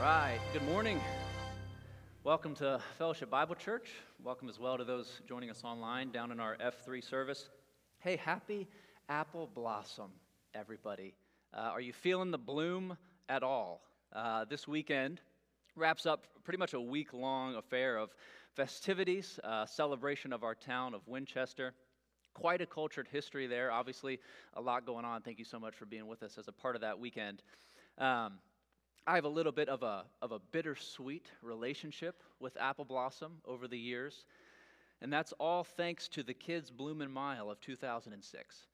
Right. Good morning. Welcome to Fellowship Bible Church. Welcome as well to those joining us online down in our F3 service. Hey, happy apple blossom, everybody. Uh, are you feeling the bloom at all? Uh, this weekend wraps up pretty much a week long affair of festivities, uh, celebration of our town of Winchester. Quite a cultured history there. Obviously, a lot going on. Thank you so much for being with us as a part of that weekend. Um, I have a little bit of a, of a bittersweet relationship with Apple Blossom over the years, and that's all thanks to the Kids Bloomin' Mile of 2006.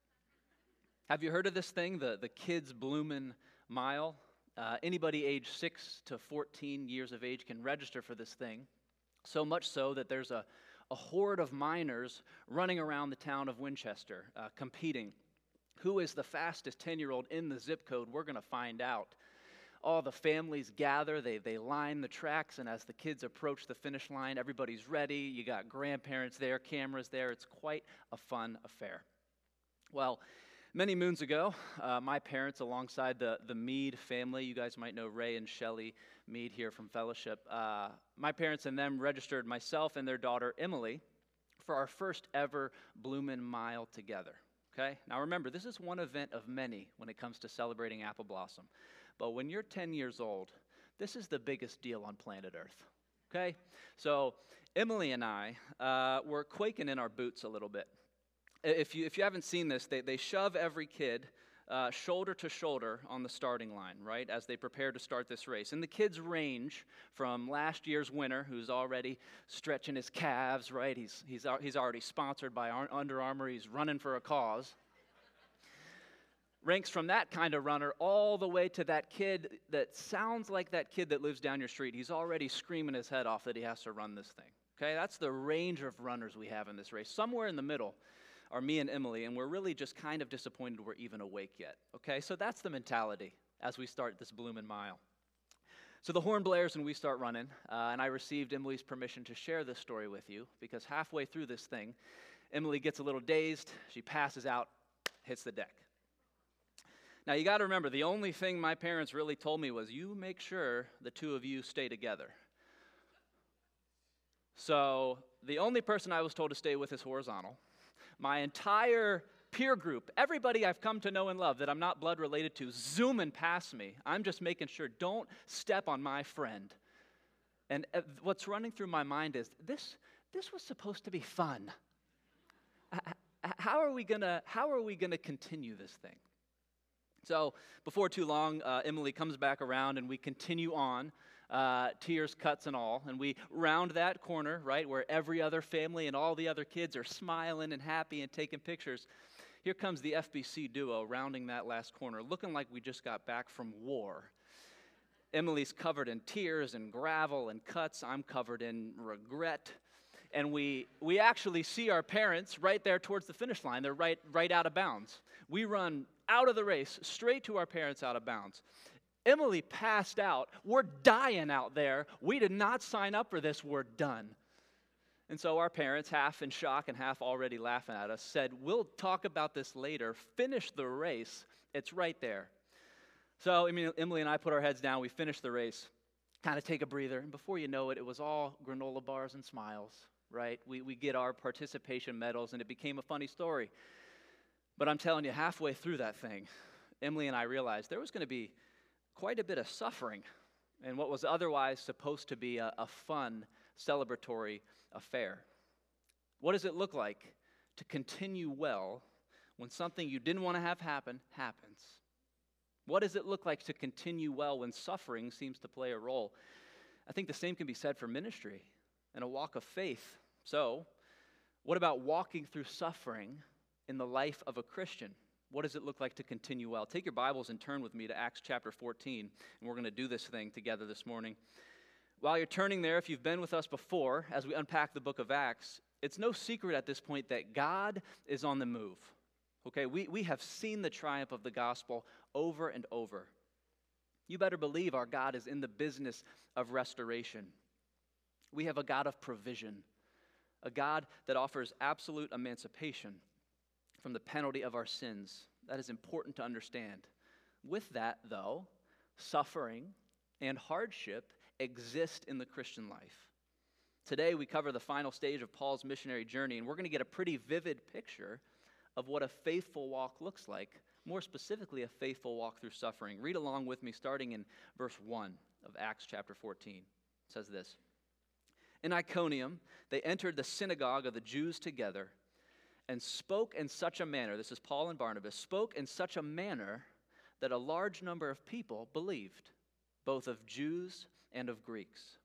Have you heard of this thing, the, the Kids Bloomin' Mile? Uh, anybody age 6 to 14 years of age can register for this thing, so much so that there's a, a horde of minors running around the town of Winchester uh, competing. Who is the fastest 10 year old in the zip code? We're going to find out all the families gather, they, they line the tracks, and as the kids approach the finish line, everybody's ready. You got grandparents there, cameras there. It's quite a fun affair. Well, many moons ago, uh, my parents, alongside the, the Mead family, you guys might know Ray and Shelly Mead here from Fellowship, uh, my parents and them registered myself and their daughter, Emily, for our first ever Bloomin' Mile together. Okay? Now remember, this is one event of many when it comes to celebrating Apple Blossom. But when you're 10 years old, this is the biggest deal on planet Earth. Okay? So, Emily and I uh, were quaking in our boots a little bit. If you, if you haven't seen this, they, they shove every kid uh, shoulder to shoulder on the starting line, right, as they prepare to start this race. And the kids range from last year's winner, who's already stretching his calves, right? He's, he's, he's already sponsored by Under Armour, he's running for a cause ranks from that kind of runner all the way to that kid that sounds like that kid that lives down your street. He's already screaming his head off that he has to run this thing. Okay, that's the range of runners we have in this race. Somewhere in the middle are me and Emily, and we're really just kind of disappointed we're even awake yet. Okay, so that's the mentality as we start this Bloomin' Mile. So the horn blares and we start running, uh, and I received Emily's permission to share this story with you because halfway through this thing, Emily gets a little dazed, she passes out, hits the deck. Now, you got to remember, the only thing my parents really told me was, you make sure the two of you stay together. So, the only person I was told to stay with is horizontal. My entire peer group, everybody I've come to know and love that I'm not blood related to, zooming past me. I'm just making sure, don't step on my friend. And uh, what's running through my mind is, this, this was supposed to be fun. How are we gonna, how are we gonna continue this thing? So, before too long, uh, Emily comes back around and we continue on, uh, tears, cuts, and all. And we round that corner, right, where every other family and all the other kids are smiling and happy and taking pictures. Here comes the FBC duo rounding that last corner, looking like we just got back from war. Emily's covered in tears and gravel and cuts. I'm covered in regret. And we, we actually see our parents right there towards the finish line. They're right, right out of bounds. We run out of the race, straight to our parents out of bounds. Emily passed out. We're dying out there. We did not sign up for this. We're done. And so our parents, half in shock and half already laughing at us, said, We'll talk about this later. Finish the race. It's right there. So Emily and I put our heads down. We finished the race, kind of take a breather. And before you know it, it was all granola bars and smiles, right? We, we get our participation medals, and it became a funny story. But I'm telling you, halfway through that thing, Emily and I realized there was going to be quite a bit of suffering in what was otherwise supposed to be a, a fun, celebratory affair. What does it look like to continue well when something you didn't want to have happen happens? What does it look like to continue well when suffering seems to play a role? I think the same can be said for ministry and a walk of faith. So, what about walking through suffering in the life of a Christian. What does it look like to continue well? Take your Bibles and turn with me to Acts chapter 14, and we're going to do this thing together this morning. While you're turning there, if you've been with us before, as we unpack the book of Acts, it's no secret at this point that God is on the move. Okay, we, we have seen the triumph of the gospel over and over. You better believe our God is in the business of restoration. We have a God of provision, a God that offers absolute emancipation from the penalty of our sins. That is important to understand. With that, though, suffering and hardship exist in the Christian life. Today, we cover the final stage of Paul's missionary journey, and we're going to get a pretty vivid picture of what a faithful walk looks like, more specifically, a faithful walk through suffering. Read along with me, starting in verse 1 of Acts chapter 14. It says this In Iconium, they entered the synagogue of the Jews together and spoke in such a manner, this is Paul and Barnabas, spoke in such a manner that a large number of people believed, both of Jews and of Greeks.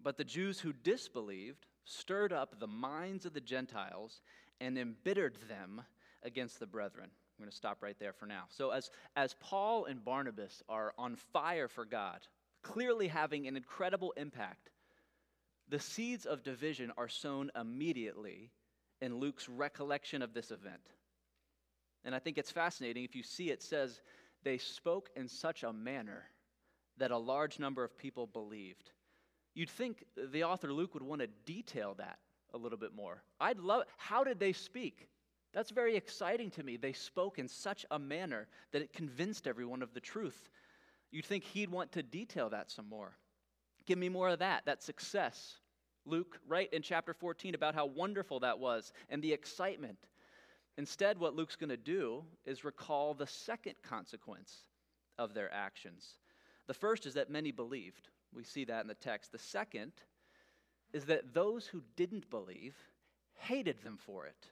But the Jews who disbelieved stirred up the minds of the Gentiles and embittered them against the brethren. I'm going to stop right there for now. So, as, as Paul and Barnabas are on fire for God, clearly having an incredible impact, the seeds of division are sown immediately in Luke's recollection of this event. And I think it's fascinating. If you see, it says, they spoke in such a manner that a large number of people believed. You'd think the author Luke would want to detail that a little bit more. I'd love, how did they speak? That's very exciting to me. They spoke in such a manner that it convinced everyone of the truth. You'd think he'd want to detail that some more. Give me more of that, that success. Luke, right in chapter 14, about how wonderful that was and the excitement. Instead, what Luke's going to do is recall the second consequence of their actions. The first is that many believed. We see that in the text. The second is that those who didn't believe hated them for it.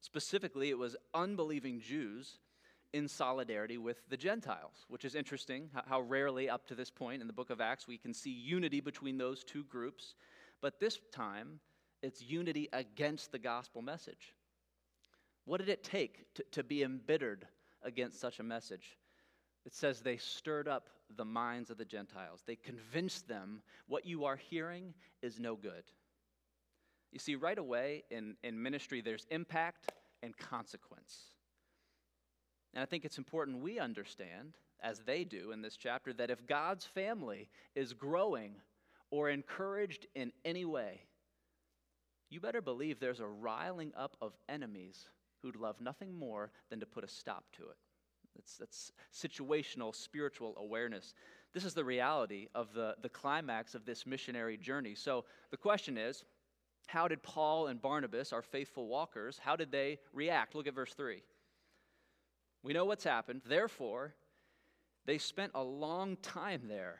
Specifically, it was unbelieving Jews in solidarity with the Gentiles, which is interesting how rarely up to this point in the book of Acts we can see unity between those two groups. But this time, it's unity against the gospel message. What did it take to, to be embittered against such a message? It says they stirred up the minds of the Gentiles. They convinced them what you are hearing is no good. You see, right away in, in ministry, there's impact and consequence. And I think it's important we understand, as they do in this chapter, that if God's family is growing or encouraged in any way, you better believe there's a riling up of enemies who'd love nothing more than to put a stop to it. That's, that's situational, spiritual awareness. This is the reality of the, the climax of this missionary journey. So the question is how did Paul and Barnabas, our faithful walkers, how did they react? Look at verse 3. We know what's happened. Therefore, they spent a long time there,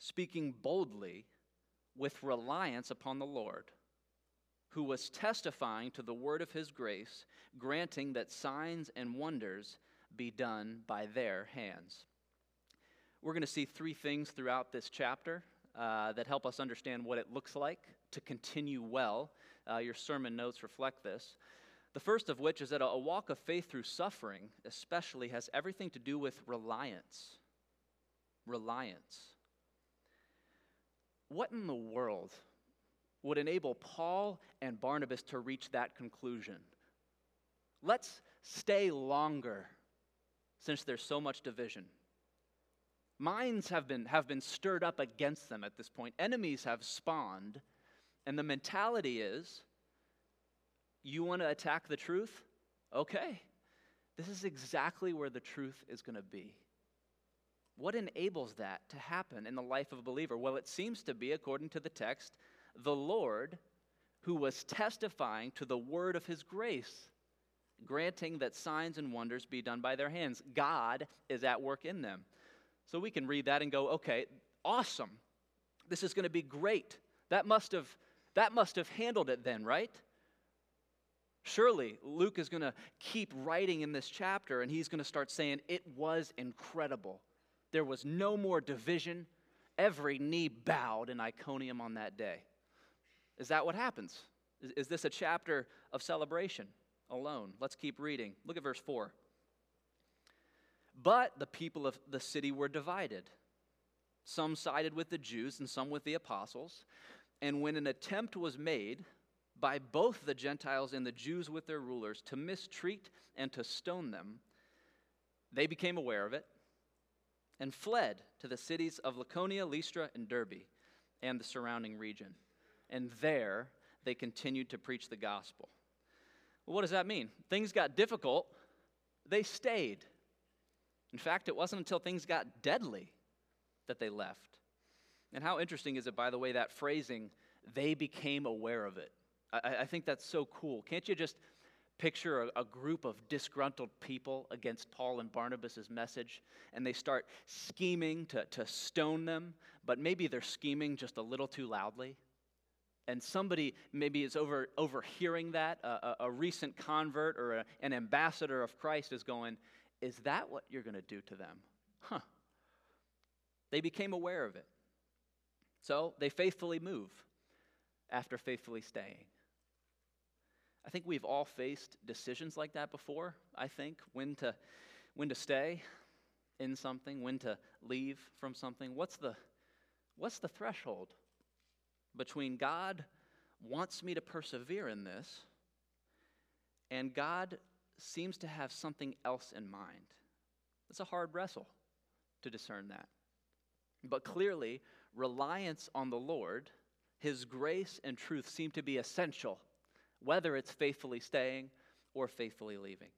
speaking boldly with reliance upon the Lord, who was testifying to the word of his grace, granting that signs and wonders be done by their hands. We're going to see three things throughout this chapter uh, that help us understand what it looks like to continue well. Uh, your sermon notes reflect this. The first of which is that a walk of faith through suffering, especially, has everything to do with reliance. Reliance. What in the world would enable Paul and Barnabas to reach that conclusion? Let's stay longer since there's so much division. Minds have been, have been stirred up against them at this point, enemies have spawned, and the mentality is you want to attack the truth? Okay. This is exactly where the truth is going to be. What enables that to happen in the life of a believer? Well, it seems to be, according to the text, the Lord who was testifying to the word of his grace granting that signs and wonders be done by their hands. God is at work in them. So we can read that and go, okay, awesome. This is going to be great. That must have that must have handled it then, right? Surely Luke is going to keep writing in this chapter and he's going to start saying it was incredible. There was no more division. Every knee bowed in Iconium on that day. Is that what happens? Is, is this a chapter of celebration? alone. Let's keep reading. Look at verse 4. But the people of the city were divided. Some sided with the Jews and some with the apostles. And when an attempt was made by both the Gentiles and the Jews with their rulers to mistreat and to stone them, they became aware of it and fled to the cities of Lycaonia, Lystra, and Derbe and the surrounding region. And there they continued to preach the gospel. Well, what does that mean? Things got difficult, they stayed. In fact, it wasn't until things got deadly that they left. And how interesting is it, by the way, that phrasing, they became aware of it? I, I think that's so cool. Can't you just picture a, a, group of disgruntled people against Paul and Barnabas' message, and they start scheming to, to stone them, but maybe they're scheming just a little too loudly? and somebody maybe is over, overhearing that, a, a recent convert or a, an ambassador of Christ is going, Is that what you're going to do to them? Huh. They became aware of it. So they faithfully move after faithfully staying. I think we've all faced decisions like that before, I think, when to, when to stay in something, when to leave from something. What's the, what's the threshold? between God wants me to persevere in this and God seems to have something else in mind. It's a hard wrestle to discern that. But clearly, reliance on the Lord, His grace and truth seem to be essential, whether it's faithfully staying or faithfully leaving.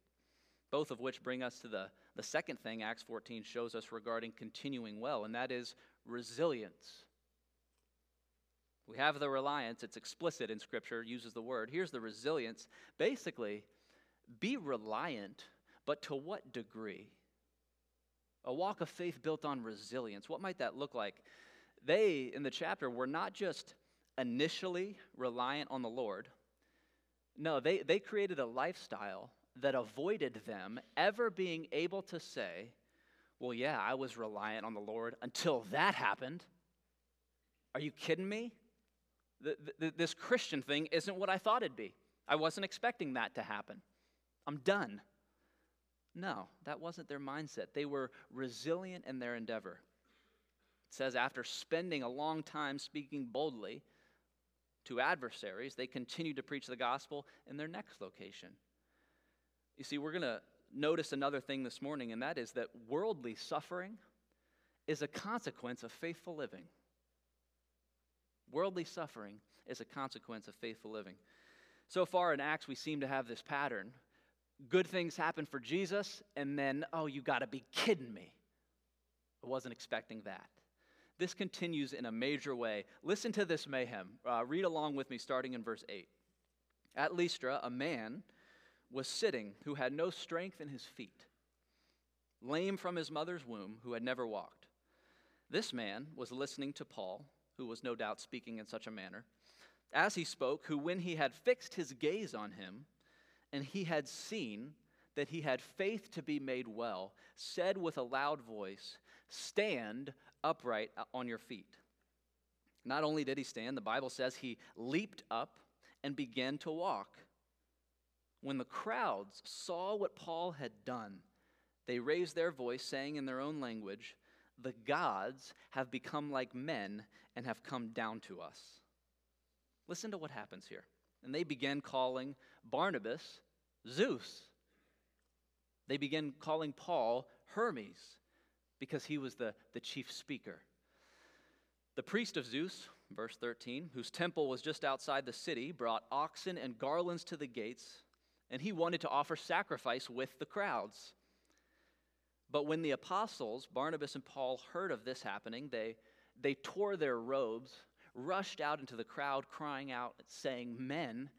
Both of which bring us to the, the second thing Acts 14 shows us regarding continuing well, and that is resilience. We have the reliance, it's explicit in Scripture, uses the word. Here's the resilience. Basically, be reliant, but to what degree? A walk of faith built on resilience. What might that look like? They, in the chapter, were not just initially reliant on the Lord. No, they, they created a lifestyle that avoided them ever being able to say, Well, yeah, I was reliant on the Lord until that happened. Are you kidding me? the, the, this Christian thing isn't what I thought it'd be. I wasn't expecting that to happen. I'm done. No, that wasn't their mindset. They were resilient in their endeavor. It says, after spending a long time speaking boldly to adversaries, they continued to preach the gospel in their next location. You see, we're going to notice another thing this morning, and that is that worldly suffering is a consequence of faithful living. Worldly suffering is a consequence of faithful living. So far in Acts, we seem to have this pattern. Good things happen for Jesus, and then, oh, you got to be kidding me. I wasn't expecting that. This continues in a major way. Listen to this mayhem. Uh, read along with me, starting in verse 8. At Lystra, a man was sitting who had no strength in his feet, lame from his mother's womb, who had never walked. This man was listening to Paul who was no doubt speaking in such a manner, as he spoke, who, when he had fixed his gaze on him, and he had seen that he had faith to be made well, said with a loud voice, Stand upright on your feet. Not only did he stand, the Bible says he leaped up and began to walk. When the crowds saw what Paul had done, they raised their voice, saying in their own language, the gods have become like men and have come down to us. Listen to what happens here. And they began calling Barnabas Zeus. They began calling Paul Hermes because he was the, the chief speaker. The priest of Zeus, verse 13, whose temple was just outside the city, brought oxen and garlands to the gates, and he wanted to offer sacrifice with the crowds. But when the apostles, Barnabas and Paul, heard of this happening, they, they tore their robes, rushed out into the crowd, crying out, saying, Men,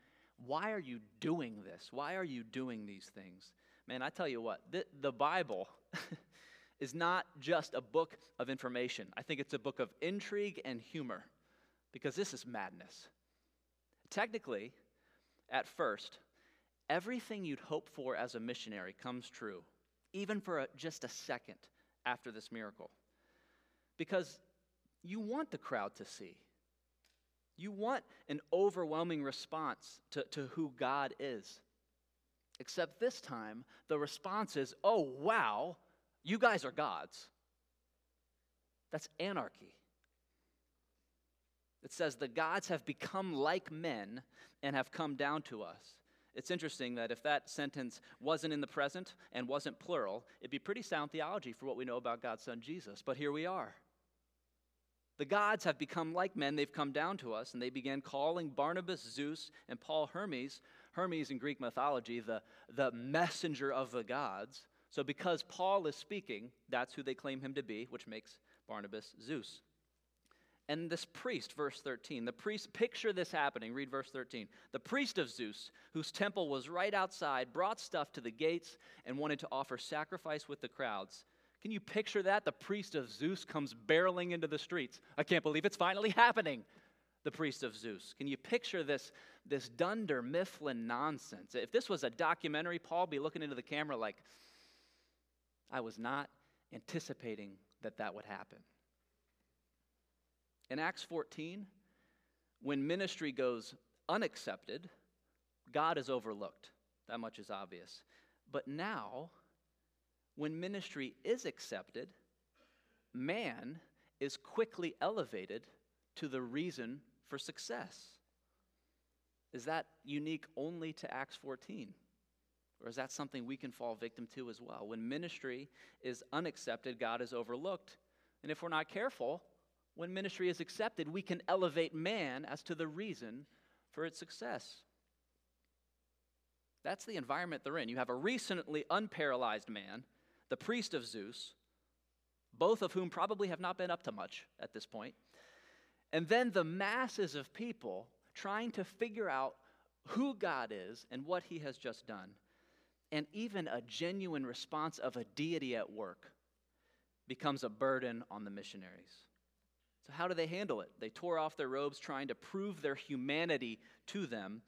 why are you doing this? Why are you doing these things? Man, I tell you what, the, the Bible is not just a book of information. I think it's a book of intrigue and humor because this is madness. Technically, at first, everything you'd hope for as a missionary comes true even for a, just a second after this miracle. Because you want the crowd to see. You want an overwhelming response to, to who God is. Except this time, the response is, oh, wow, you guys are gods. That's anarchy. It says, the gods have become like men and have come down to us. It's interesting that if that sentence wasn't in the present and wasn't plural, it'd be pretty sound theology for what we know about God's Son Jesus. But here we are. The gods have become like men. They've come down to us, and they began calling Barnabas Zeus and Paul Hermes. Hermes in Greek mythology, the, the messenger of the gods. So, because Paul is speaking, that's who they claim him to be, which makes Barnabas Zeus. And this priest, verse 13, the priest, picture this happening. Read verse 13. The priest of Zeus, whose temple was right outside, brought stuff to the gates and wanted to offer sacrifice with the crowds. Can you picture that? The priest of Zeus comes barreling into the streets. I can't believe it's finally happening. The priest of Zeus. Can you picture this, this Dunder Mifflin nonsense? If this was a documentary, Paul be looking into the camera like, I was not anticipating that that would happen. In Acts 14, when ministry goes unaccepted, God is overlooked. That much is obvious. But now, when ministry is accepted, man is quickly elevated to the reason for success. Is that unique only to Acts 14? Or is that something we can fall victim to as well? When ministry is unaccepted, God is overlooked. And if we're not careful, when ministry is accepted, we can elevate man as to the reason for its success. That's the environment they're in. You have a recently unparalyzed man, the priest of Zeus, both of whom probably have not been up to much at this point, and then the masses of people trying to figure out who God is and what he has just done, and even a genuine response of a deity at work becomes a burden on the missionaries. So, how do they handle it? They tore off their robes trying to prove their humanity to them.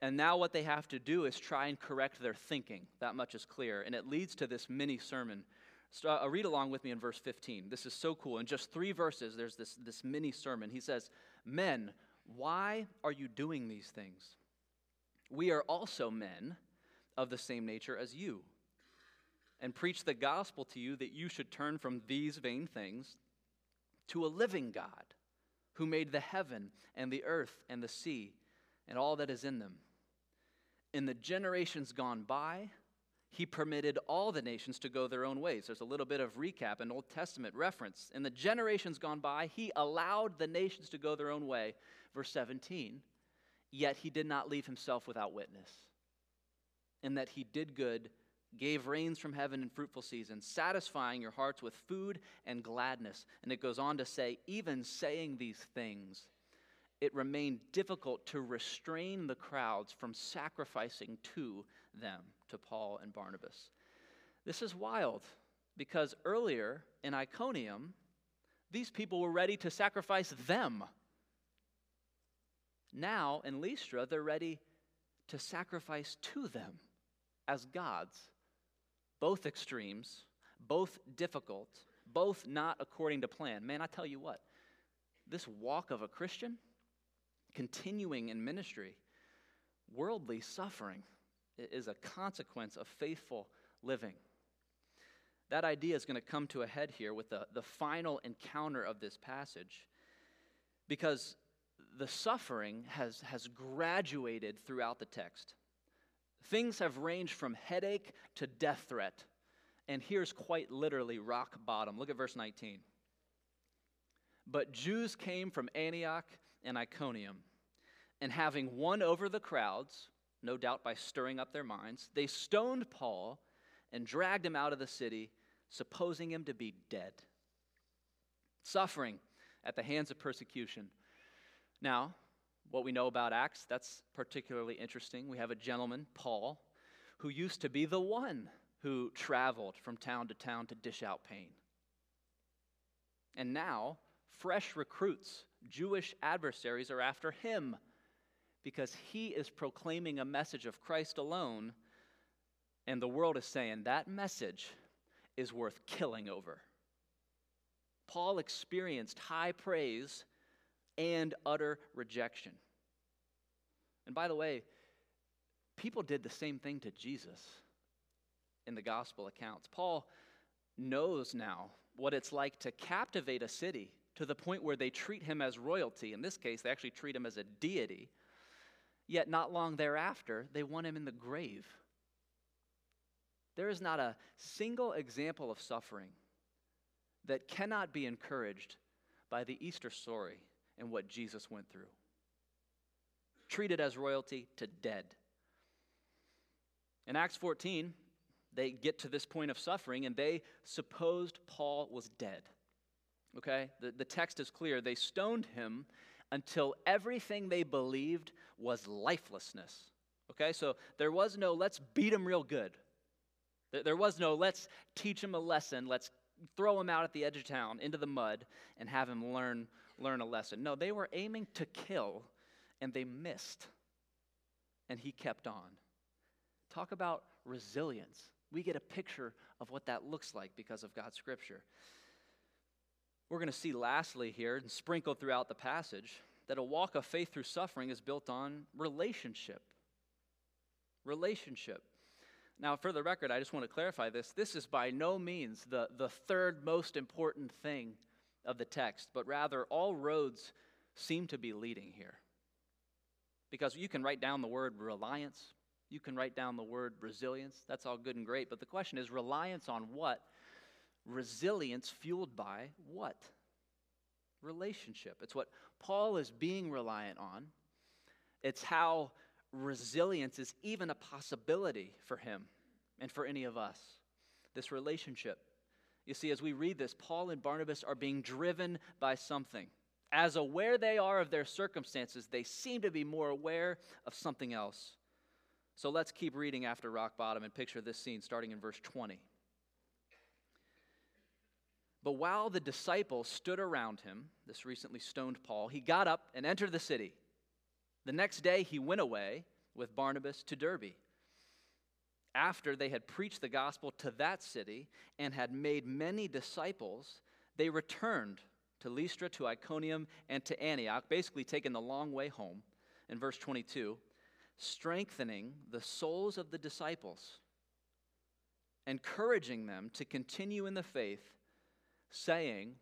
And now, what they have to do is try and correct their thinking. That much is clear. And it leads to this mini sermon. So, uh, read along with me in verse 15. This is so cool. In just three verses, there's this, this mini sermon. He says, Men, why are you doing these things? We are also men of the same nature as you, and preach the gospel to you that you should turn from these vain things to a living God who made the heaven and the earth and the sea and all that is in them. In the generations gone by, he permitted all the nations to go their own ways. There's a little bit of recap, an Old Testament reference. In the generations gone by, he allowed the nations to go their own way. Verse 17, yet he did not leave himself without witness, in that he did good gave rains from heaven in fruitful seasons, satisfying your hearts with food and gladness. And it goes on to say, even saying these things, it remained difficult to restrain the crowds from sacrificing to them, to Paul and Barnabas. This is wild because earlier in Iconium, these people were ready to sacrifice them. Now in Lystra, they're ready to sacrifice to them as gods both extremes, both difficult, both not according to plan. Man, I tell you what, this walk of a Christian, continuing in ministry, worldly suffering is a consequence of faithful living. That idea is going to come to a head here with the, the final encounter of this passage because the suffering has, has graduated throughout the text. Things have ranged from headache to death threat. And here's quite literally rock bottom. Look at verse 19. But Jews came from Antioch and Iconium, and having won over the crowds, no doubt by stirring up their minds, they stoned Paul and dragged him out of the city, supposing him to be dead. Suffering at the hands of persecution. Now, what we know about Acts, that's particularly interesting. We have a gentleman, Paul, who used to be the one who traveled from town to town to dish out pain. And now, fresh recruits, Jewish adversaries, are after him because he is proclaiming a message of Christ alone, and the world is saying that message is worth killing over. Paul experienced high praise and utter rejection. And by the way, people did the same thing to Jesus in the gospel accounts. Paul knows now what it's like to captivate a city to the point where they treat him as royalty. In this case, they actually treat him as a deity. Yet, not long thereafter, they want him in the grave. There is not a single example of suffering that cannot be encouraged by the Easter story and what Jesus went through. Treated as royalty to dead. In Acts 14, they get to this point of suffering and they supposed Paul was dead. Okay? The, the text is clear. They stoned him until everything they believed was lifelessness. Okay? So there was no, let's beat him real good. There was no, let's teach him a lesson, let's throw him out at the edge of town into the mud and have him learn, learn a lesson. No, they were aiming to kill and they missed. And he kept on. Talk about resilience. We get a picture of what that looks like because of God's scripture. We're going to see lastly here and sprinkled throughout the passage that a walk of faith through suffering is built on relationship. Relationship. Now, for the record, I just want to clarify this. This is by no means the, the third most important thing of the text, but rather all roads seem to be leading here. Because you can write down the word reliance, you can write down the word resilience. That's all good and great. But the question is reliance on what? Resilience fueled by what? Relationship. It's what Paul is being reliant on. It's how resilience is even a possibility for him and for any of us. This relationship. You see, as we read this, Paul and Barnabas are being driven by something. As aware they are of their circumstances, they seem to be more aware of something else. So let's keep reading after rock bottom and picture this scene starting in verse 20. But while the disciples stood around him, this recently stoned Paul, he got up and entered the city. The next day he went away with Barnabas to Derbe. After they had preached the gospel to that city and had made many disciples, they returned to Lystra, to Iconium, and to Antioch, basically taking the long way home. In verse 22, strengthening the souls of the disciples, encouraging them to continue in the faith, saying,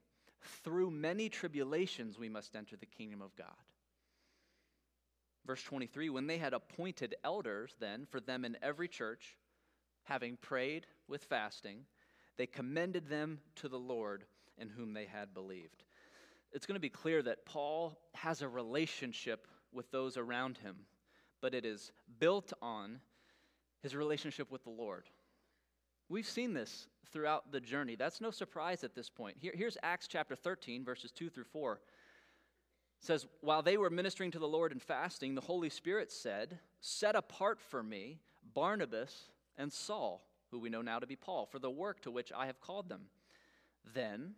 Through many tribulations we must enter the kingdom of God. Verse 23 When they had appointed elders, then, for them in every church, having prayed with fasting, they commended them to the Lord in whom they had believed. It's going to be clear that Paul has a relationship with those around him but it is built on his relationship with the Lord. We've seen this throughout the journey. That's no surprise at this point. Here, here's Acts chapter 13, verses 2 through 4. It says, While they were ministering to the Lord and fasting, the Holy Spirit said, Set apart for me Barnabas and Saul, who we know now to be Paul, for the work to which I have called them. Then,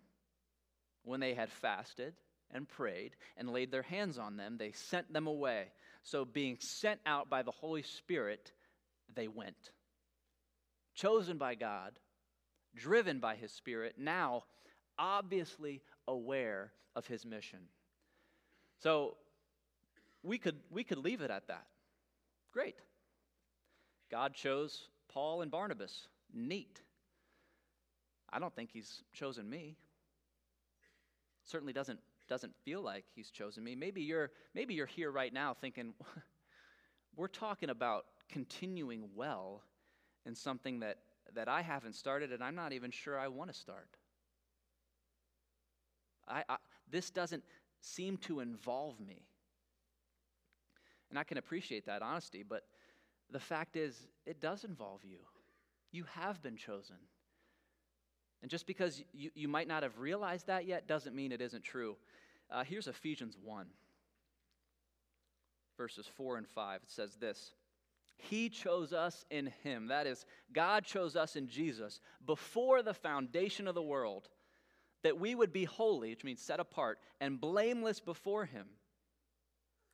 when they had fasted and prayed and laid their hands on them, they sent them away. So, being sent out by the Holy Spirit, they went. Chosen by God, driven by His Spirit, now obviously aware of His mission. So, we could, we could leave it at that. Great. God chose Paul and Barnabas. Neat. I don't think He's chosen me. Certainly doesn't doesn't feel like he's chosen me. Maybe you're, maybe you're here right now thinking, we're talking about continuing well in something that, that I haven't started and I'm not even sure I want to start. I, I, this doesn't seem to involve me. And I can appreciate that honesty, but the fact is, it does involve you. You have been chosen. And just because you, you might not have realized that yet doesn't mean it isn't true. Uh, here's Ephesians 1, verses 4 and 5. It says this He chose us in Him. That is, God chose us in Jesus before the foundation of the world, that we would be holy, which means set apart, and blameless before Him.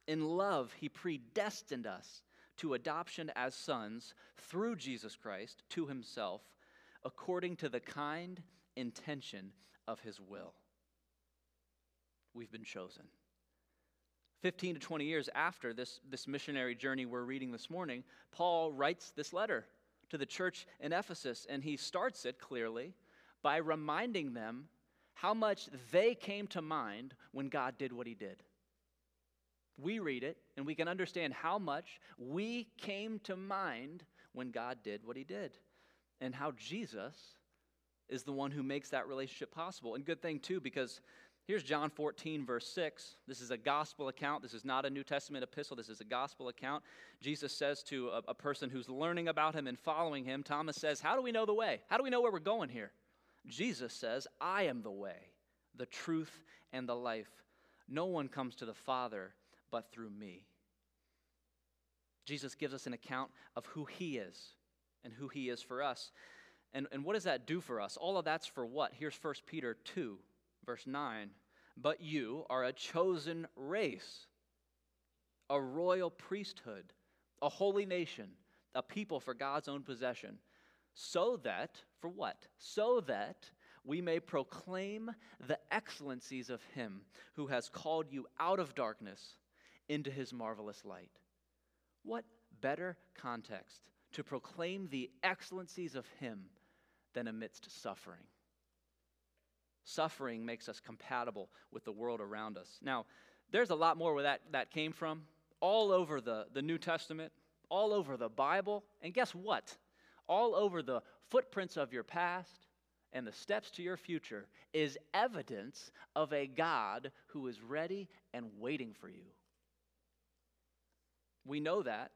In love, He predestined us to adoption as sons through Jesus Christ to Himself, according to the kind intention of His will we've been chosen. 15 to 20 years after this, this missionary journey we're reading this morning, Paul writes this letter to the church in Ephesus, and he starts it clearly by reminding them how much they came to mind when God did what he did. We read it, and we can understand how much we came to mind when God did what he did, and how Jesus is the one who makes that relationship possible. And good thing, too, because Here's John 14, verse 6. This is a gospel account. This is not a New Testament epistle. This is a gospel account. Jesus says to a, a, person who's learning about him and following him, Thomas says, How do we know the way? How do we know where we're going here? Jesus says, I am the way, the truth, and the life. No one comes to the Father but through me. Jesus gives us an account of who he is and who he is for us. And, and what does that do for us? All of that's for what? Here's 1 Peter 2, verse 9. But you are a chosen race, a royal priesthood, a holy nation, a people for God's own possession. So that, for what? So that we may proclaim the excellencies of him who has called you out of darkness into his marvelous light. What better context to proclaim the excellencies of him than amidst suffering? Suffering makes us compatible with the world around us. Now, there's a lot more where that, that came from, all over the, the New Testament, all over the Bible, and guess what? All over the footprints of your past and the steps to your future is evidence of a God who is ready and waiting for you. We know that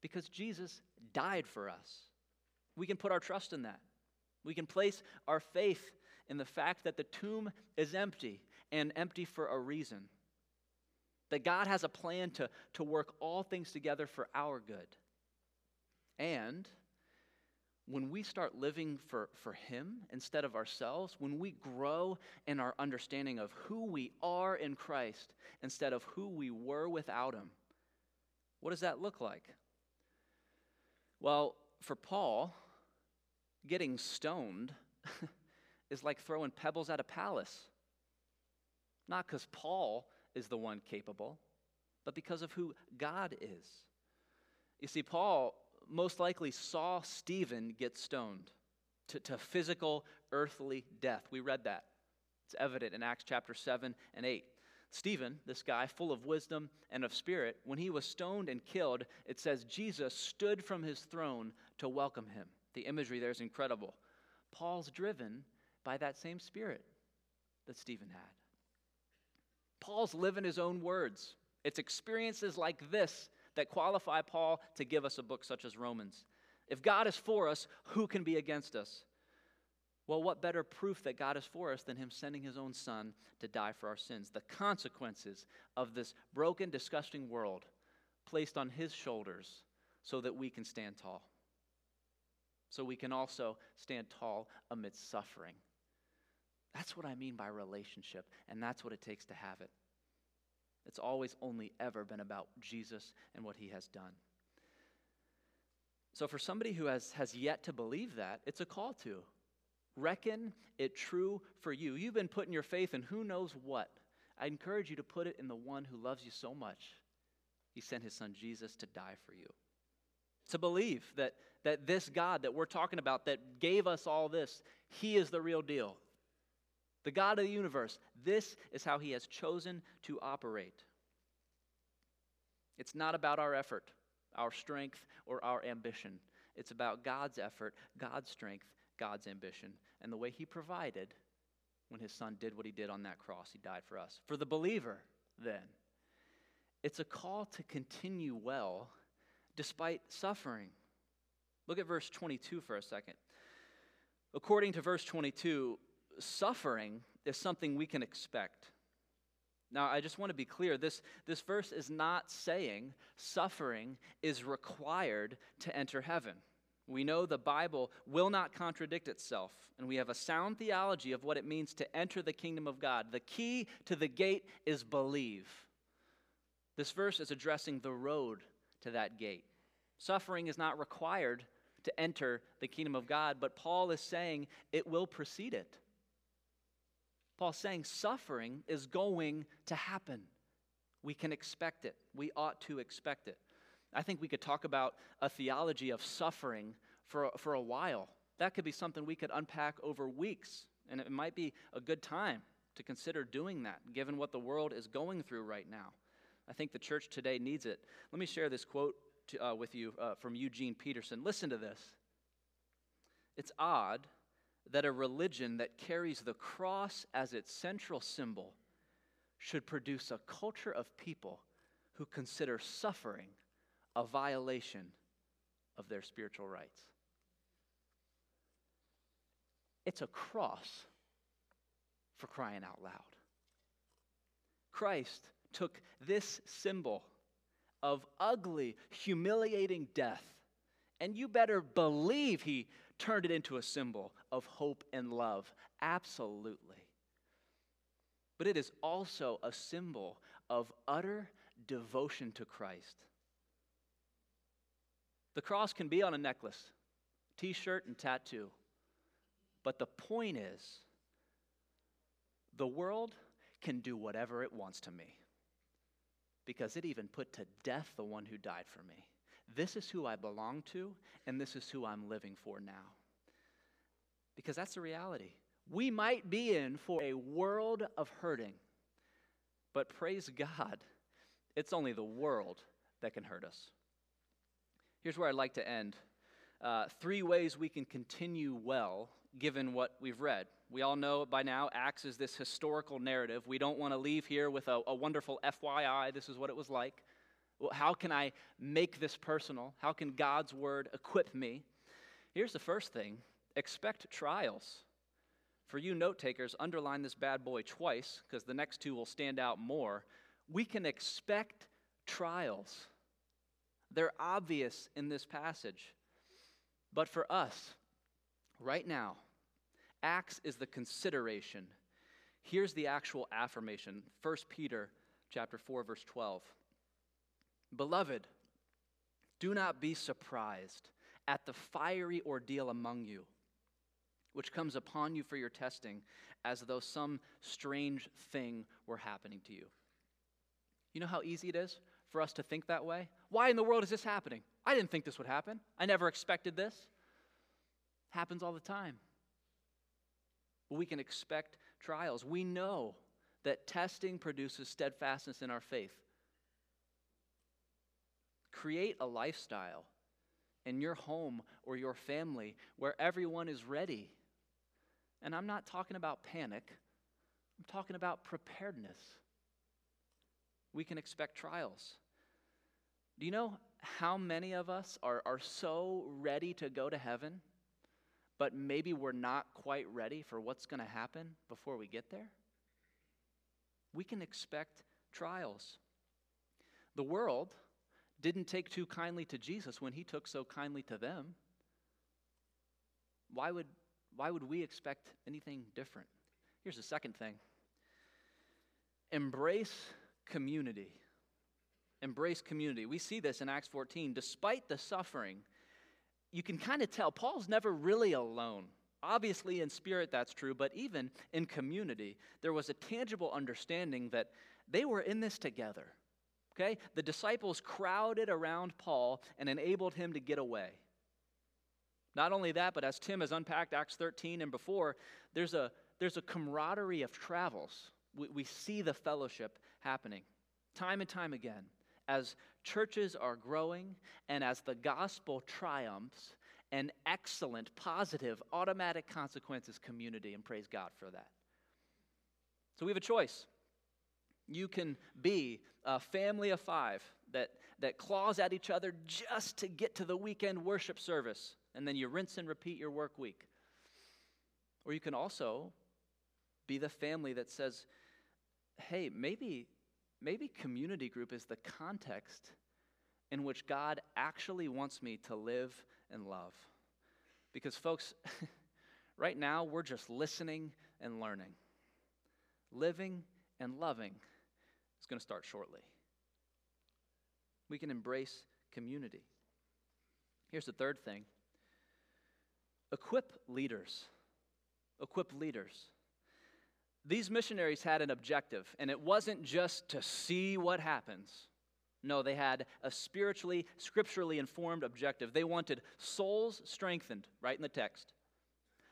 because Jesus died for us. We can put our trust in that. We can place our faith in the fact that the tomb is empty and empty for a reason. That God has a plan to, to work all things together for our good. And when we start living for, for Him instead of ourselves, when we grow in our understanding of who we are in Christ instead of who we were without Him, what does that look like? Well, for Paul, getting stoned is like throwing pebbles at a palace. Not because Paul is the one capable, but because of who God is. You see, Paul most likely saw Stephen get stoned to, to physical, earthly death. We read that. It's evident in Acts chapter 7 and 8. Stephen, this guy full of wisdom and of spirit, when he was stoned and killed, it says Jesus stood from his throne to welcome him. The imagery there is incredible. Paul's driven by that same spirit that Stephen had. Paul's living his own words. It's experiences like this that qualify Paul to give us a book such as Romans. If God is for us, who can be against us? Well, what better proof that God is for us than Him sending His own Son to die for our sins? The consequences of this broken, disgusting world placed on His shoulders so that we can stand tall. So we can also stand tall amidst suffering. That's what I mean by relationship, and that's what it takes to have it. It's always only ever been about Jesus and what he has done. So, for somebody who has, has yet to believe that, it's a call to. Reckon it true for you. You've been putting your faith in who knows what. I encourage you to put it in the one who loves you so much. He sent his son Jesus to die for you. To believe that, that this God that we're talking about, that gave us all this, he is the real deal the God of the universe. This is how he has chosen to operate. It's not about our effort, our strength, or our ambition. It's about God's effort, God's strength, God's ambition, and the way he provided when his son did what he did on that cross. He died for us. For the believer, then, it's a call to continue well despite suffering. Look at verse 22 for a second. According to verse 22, suffering is something we can expect. Now, I just want to be clear this, this verse is not saying suffering is required to enter heaven. We know the Bible will not contradict itself, and we have a sound theology of what it means to enter the kingdom of God. The key to the gate is believe. This verse is addressing the road to that gate. Suffering is not required to enter the kingdom of God, but Paul is saying it will precede it. Paul's saying suffering is going to happen. We can expect it. We ought to expect it. I think we could talk about a theology of suffering for, for a while. That could be something we could unpack over weeks, and it might be a good time to consider doing that, given what the world is going through right now. I think the church today needs it. Let me share this quote to, uh, with you uh, from Eugene Peterson. Listen to this. It's odd that a religion that carries the cross as its central symbol should produce a culture of people who consider suffering a violation of their spiritual rights. It's a cross for crying out loud. Christ took this symbol of ugly, humiliating death, and you better believe he turned it into a symbol of hope and love. Absolutely. But it is also a symbol of utter devotion to Christ. The cross can be on a necklace, t shirt, and tattoo. But the point is, the world can do whatever it wants to me because it even put to death the one who died for me. This is who I belong to, and this is who I'm living for now. Because that's the reality. We might be in for a world of hurting, but praise God, it's only the world that can hurt us. Here's where I'd like to end. Uh, three ways we can continue well given what we've read. We all know by now Acts is this historical narrative. We don't want to leave here with a, a wonderful FYI, this is what it was like. Well, how can I make this personal? How can God's word equip me? Here's the first thing expect trials. For you note takers, underline this bad boy twice because the next two will stand out more. We can expect trials. They're obvious in this passage. But for us, right now, Acts is the consideration. Here's the actual affirmation. 1 Peter chapter 4 verse 12. Beloved, do not be surprised at the fiery ordeal among you which comes upon you for your testing as though some strange thing were happening to you. You know how easy it is for us to think that way? Why in the world is this happening? I didn't think this would happen. I never expected this. Happens all the time. But we can expect trials. We know that testing produces steadfastness in our faith. Create a lifestyle in your home or your family where everyone is ready. And I'm not talking about panic, I'm talking about preparedness. We can expect trials. Do you know how many of us are, are so ready to go to heaven? but maybe we're not quite ready for what's going to happen before we get there? We can expect trials. The world didn't take too kindly to Jesus when he took so kindly to them. Why would, why would we expect anything different? Here's the second thing embrace community. Embrace community. We see this in Acts 14. Despite the suffering, you can kind of tell Paul's never really alone. Obviously, in spirit, that's true, but even in community, there was a tangible understanding that they were in this together. Okay? The disciples crowded around Paul and enabled him to get away. Not only that, but as Tim has unpacked Acts 13 and before, there's a, there's a camaraderie of travels. We, we see the fellowship happening time and time again as churches are growing and as the gospel triumphs, an excellent, positive, automatic consequences community, and praise God for that. So we have a choice. You can be a family of five that, that claws at each other just to get to the weekend worship service, and then you rinse and repeat your work week. Or you can also be the family that says, hey, maybe maybe community group is the context in which God actually wants me to live and love. Because, folks, right now we're just listening and learning. Living and loving is going to start shortly. We can embrace community. Here's the third thing equip leaders. Equip leaders. These missionaries had an objective, and it wasn't just to see what happens. No, they had a spiritually, scripturally informed objective. They wanted souls strengthened, right in the text.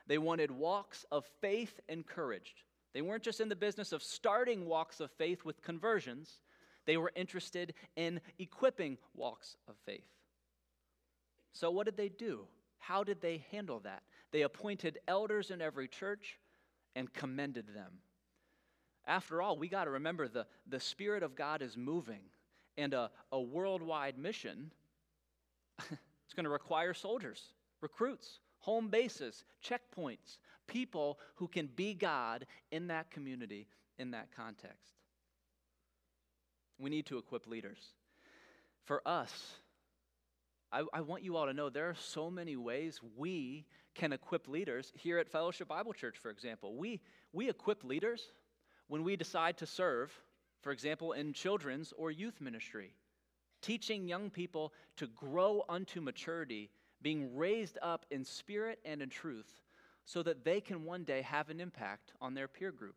They wanted walks of faith encouraged. They weren't just in the business of starting walks of faith with conversions, they were interested in equipping walks of faith. So, what did they do? How did they handle that? They appointed elders in every church and commended them. After all, we got to remember the, the Spirit of God is moving, and a, a worldwide mission, it's going to require soldiers, recruits, home bases, checkpoints, people who can be God in that community, in that context. We need to equip leaders. For us, I, I, want you all to know there are so many ways we can equip leaders. Here at Fellowship Bible Church, for example, we, we equip leaders when we decide to serve, for example, in children's or youth ministry, teaching young people to grow unto maturity, being raised up in spirit and in truth, so that they can one day have an impact on their peer group.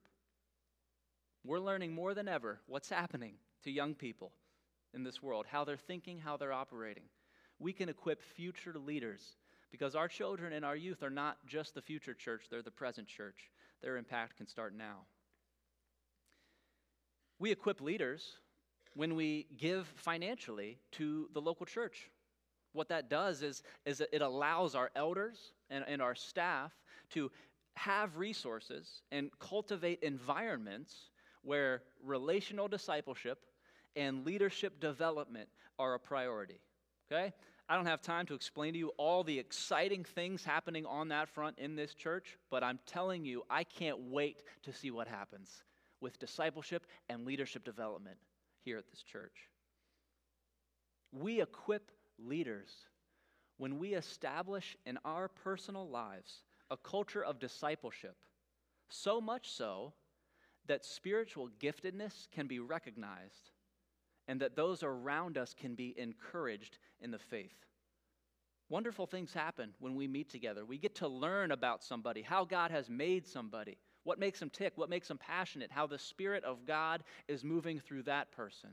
We're learning more than ever what's happening to young people in this world, how they're thinking, how they're operating. We can equip future leaders because our children and our youth are not just the future church, they're the present church. Their impact can start now. We equip leaders when we give financially to the local church. What that does is, is it allows our elders and, and our staff to have resources and cultivate environments where relational discipleship and leadership development are a priority. Okay? I don't have time to explain to you all the exciting things happening on that front in this church, but I'm telling you, I can't wait to see what happens with discipleship and leadership development here at this church. We equip leaders when we establish in our personal lives a culture of discipleship, so much so that spiritual giftedness can be recognized and that those around us can be encouraged in the faith. Wonderful things happen when we meet together. We get to learn about somebody, how God has made somebody, what makes them tick, what makes them passionate, how the Spirit of God is moving through that person.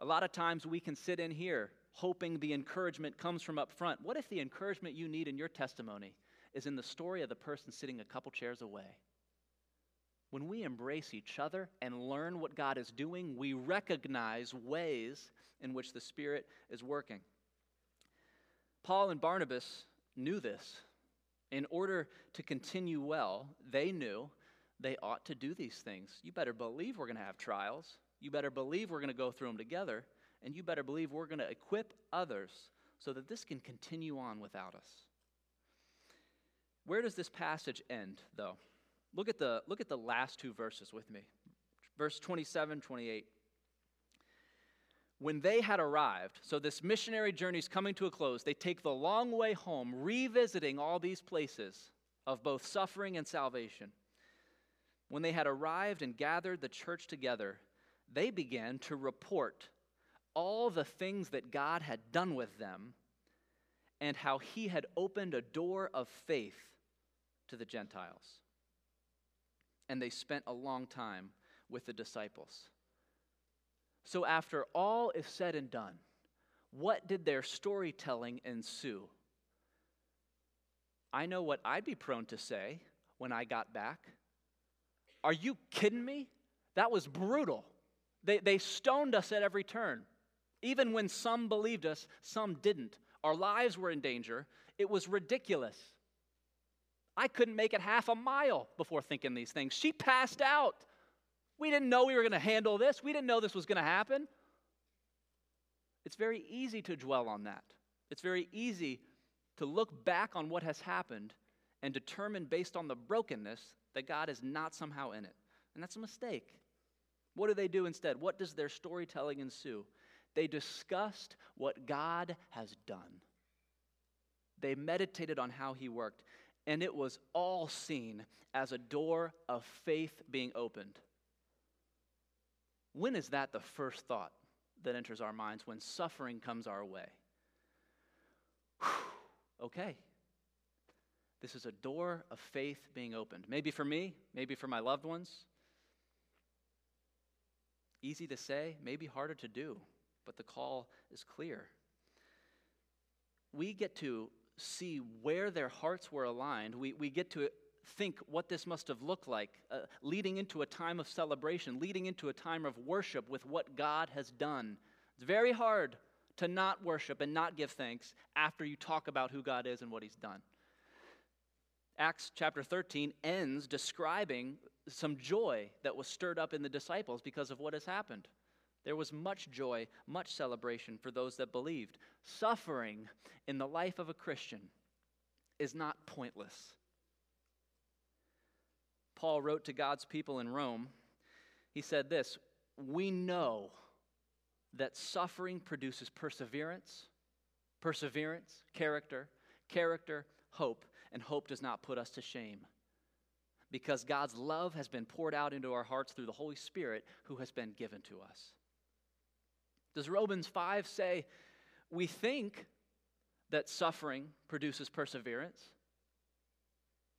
A lot of times we can sit in here hoping the encouragement comes from up front. What if the encouragement you need in your testimony is in the story of the person sitting a couple chairs away? When we embrace each other and learn what God is doing, we recognize ways in which the Spirit is working. Paul and Barnabas knew this. In order to continue well, they knew they ought to do these things. You better believe we're going to have trials. You better believe we're going to go through them together. And you better believe we're going to equip others so that this can continue on without us. Where does this passage end, though? Look at the, look at the last two verses with me. Verse 27, 28. When they had arrived, so this missionary journey is coming to a close, they take the long way home, revisiting all these places of both suffering and salvation. When they had arrived and gathered the church together, they began to report all the things that God had done with them and how he had opened a door of faith to the Gentiles and they spent a long time with the disciples. So, after all is said and done, what did their storytelling ensue? I know what I'd be prone to say when I got back. Are you kidding me? That was brutal. They, they stoned us at every turn. Even when some believed us, some didn't. Our lives were in danger. It was ridiculous. I couldn't make it half a mile before thinking these things. She passed out. We didn't know we were going to handle this. We didn't know this was going to happen. It's very easy to dwell on that. It's very easy to look back on what has happened and determine based on the brokenness that God is not somehow in it. And that's a mistake. What do they do instead? What does their storytelling ensue? They discussed what God has done. They meditated on how he worked and it was all seen as a door of faith being opened. When is that the first thought that enters our minds when suffering comes our way? Whew, okay. This is a door of faith being opened. Maybe for me, maybe for my loved ones. Easy to say, maybe harder to do, but the call is clear. We get to see where their hearts were aligned, we, we get to think what this must have looked like, uh, leading into a time of celebration, leading into a time of worship with what God has done. It's very hard to not worship and not give thanks after you talk about who God is and what He's done. Acts chapter 13 ends describing some joy that was stirred up in the disciples because of what has happened. There was much joy, much celebration for those that believed. Suffering in the life of a Christian is not pointless. Paul wrote to God's people in Rome. He said this We know that suffering produces perseverance, perseverance, character, character, hope, and hope does not put us to shame. Because God's love has been poured out into our hearts through the Holy Spirit who has been given to us. Does Romans 5 say, we think that suffering produces perseverance?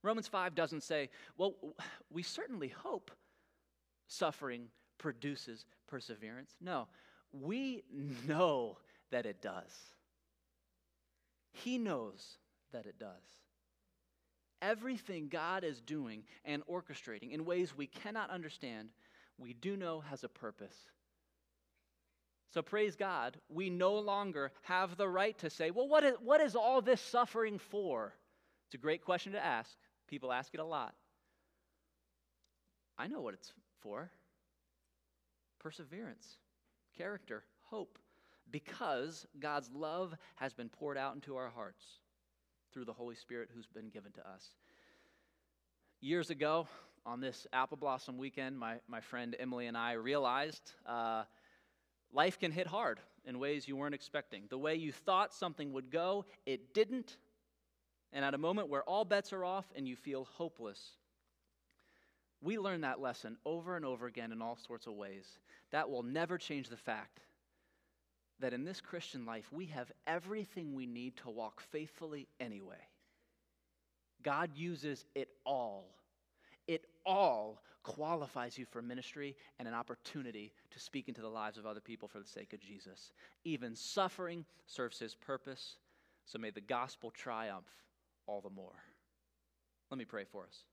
Romans 5 doesn't say, well, we certainly hope suffering produces perseverance. No, we know that it does. He knows that it does. Everything God is doing and orchestrating in ways we cannot understand, we do know has a purpose. So praise God, we no longer have the right to say, well, what is, what is all this suffering for? It's a great question to ask. People ask it a lot. I know what it's for perseverance, character, hope, because God's love has been poured out into our hearts through the Holy Spirit who's been given to us. Years ago, on this apple blossom weekend, my, my friend Emily and I realized uh, life can hit hard in ways you weren't expecting. The way you thought something would go, it didn't. And at a moment where all bets are off and you feel hopeless, we learn that lesson over and over again in all sorts of ways. That will never change the fact that in this Christian life, we have everything we need to walk faithfully anyway. God uses it all. It all qualifies you for ministry and an opportunity to speak into the lives of other people for the sake of Jesus. Even suffering serves his purpose, so may the gospel triumph all the more. Let me pray for us.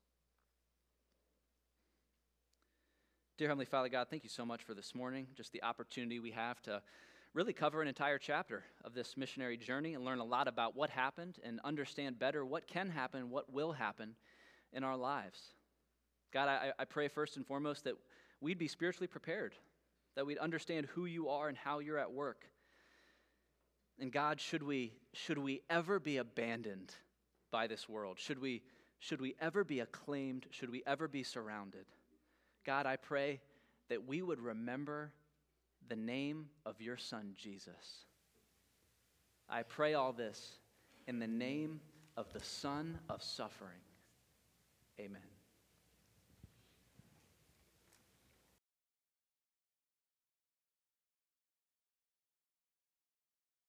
Dear Heavenly Father God, thank you so much for this morning, just the opportunity we have to really cover an entire chapter of this missionary journey and learn a lot about what happened and understand better what can happen, what will happen in our lives. God, I, I pray first and foremost that we'd be spiritually prepared, that we'd understand who you are and how you're at work. And God, should we, should we ever be abandoned by this world? Should we, should we ever be acclaimed? Should we ever be surrounded? God, I pray that we would remember the name of your Son, Jesus. I pray all this in the name of the Son of suffering. Amen.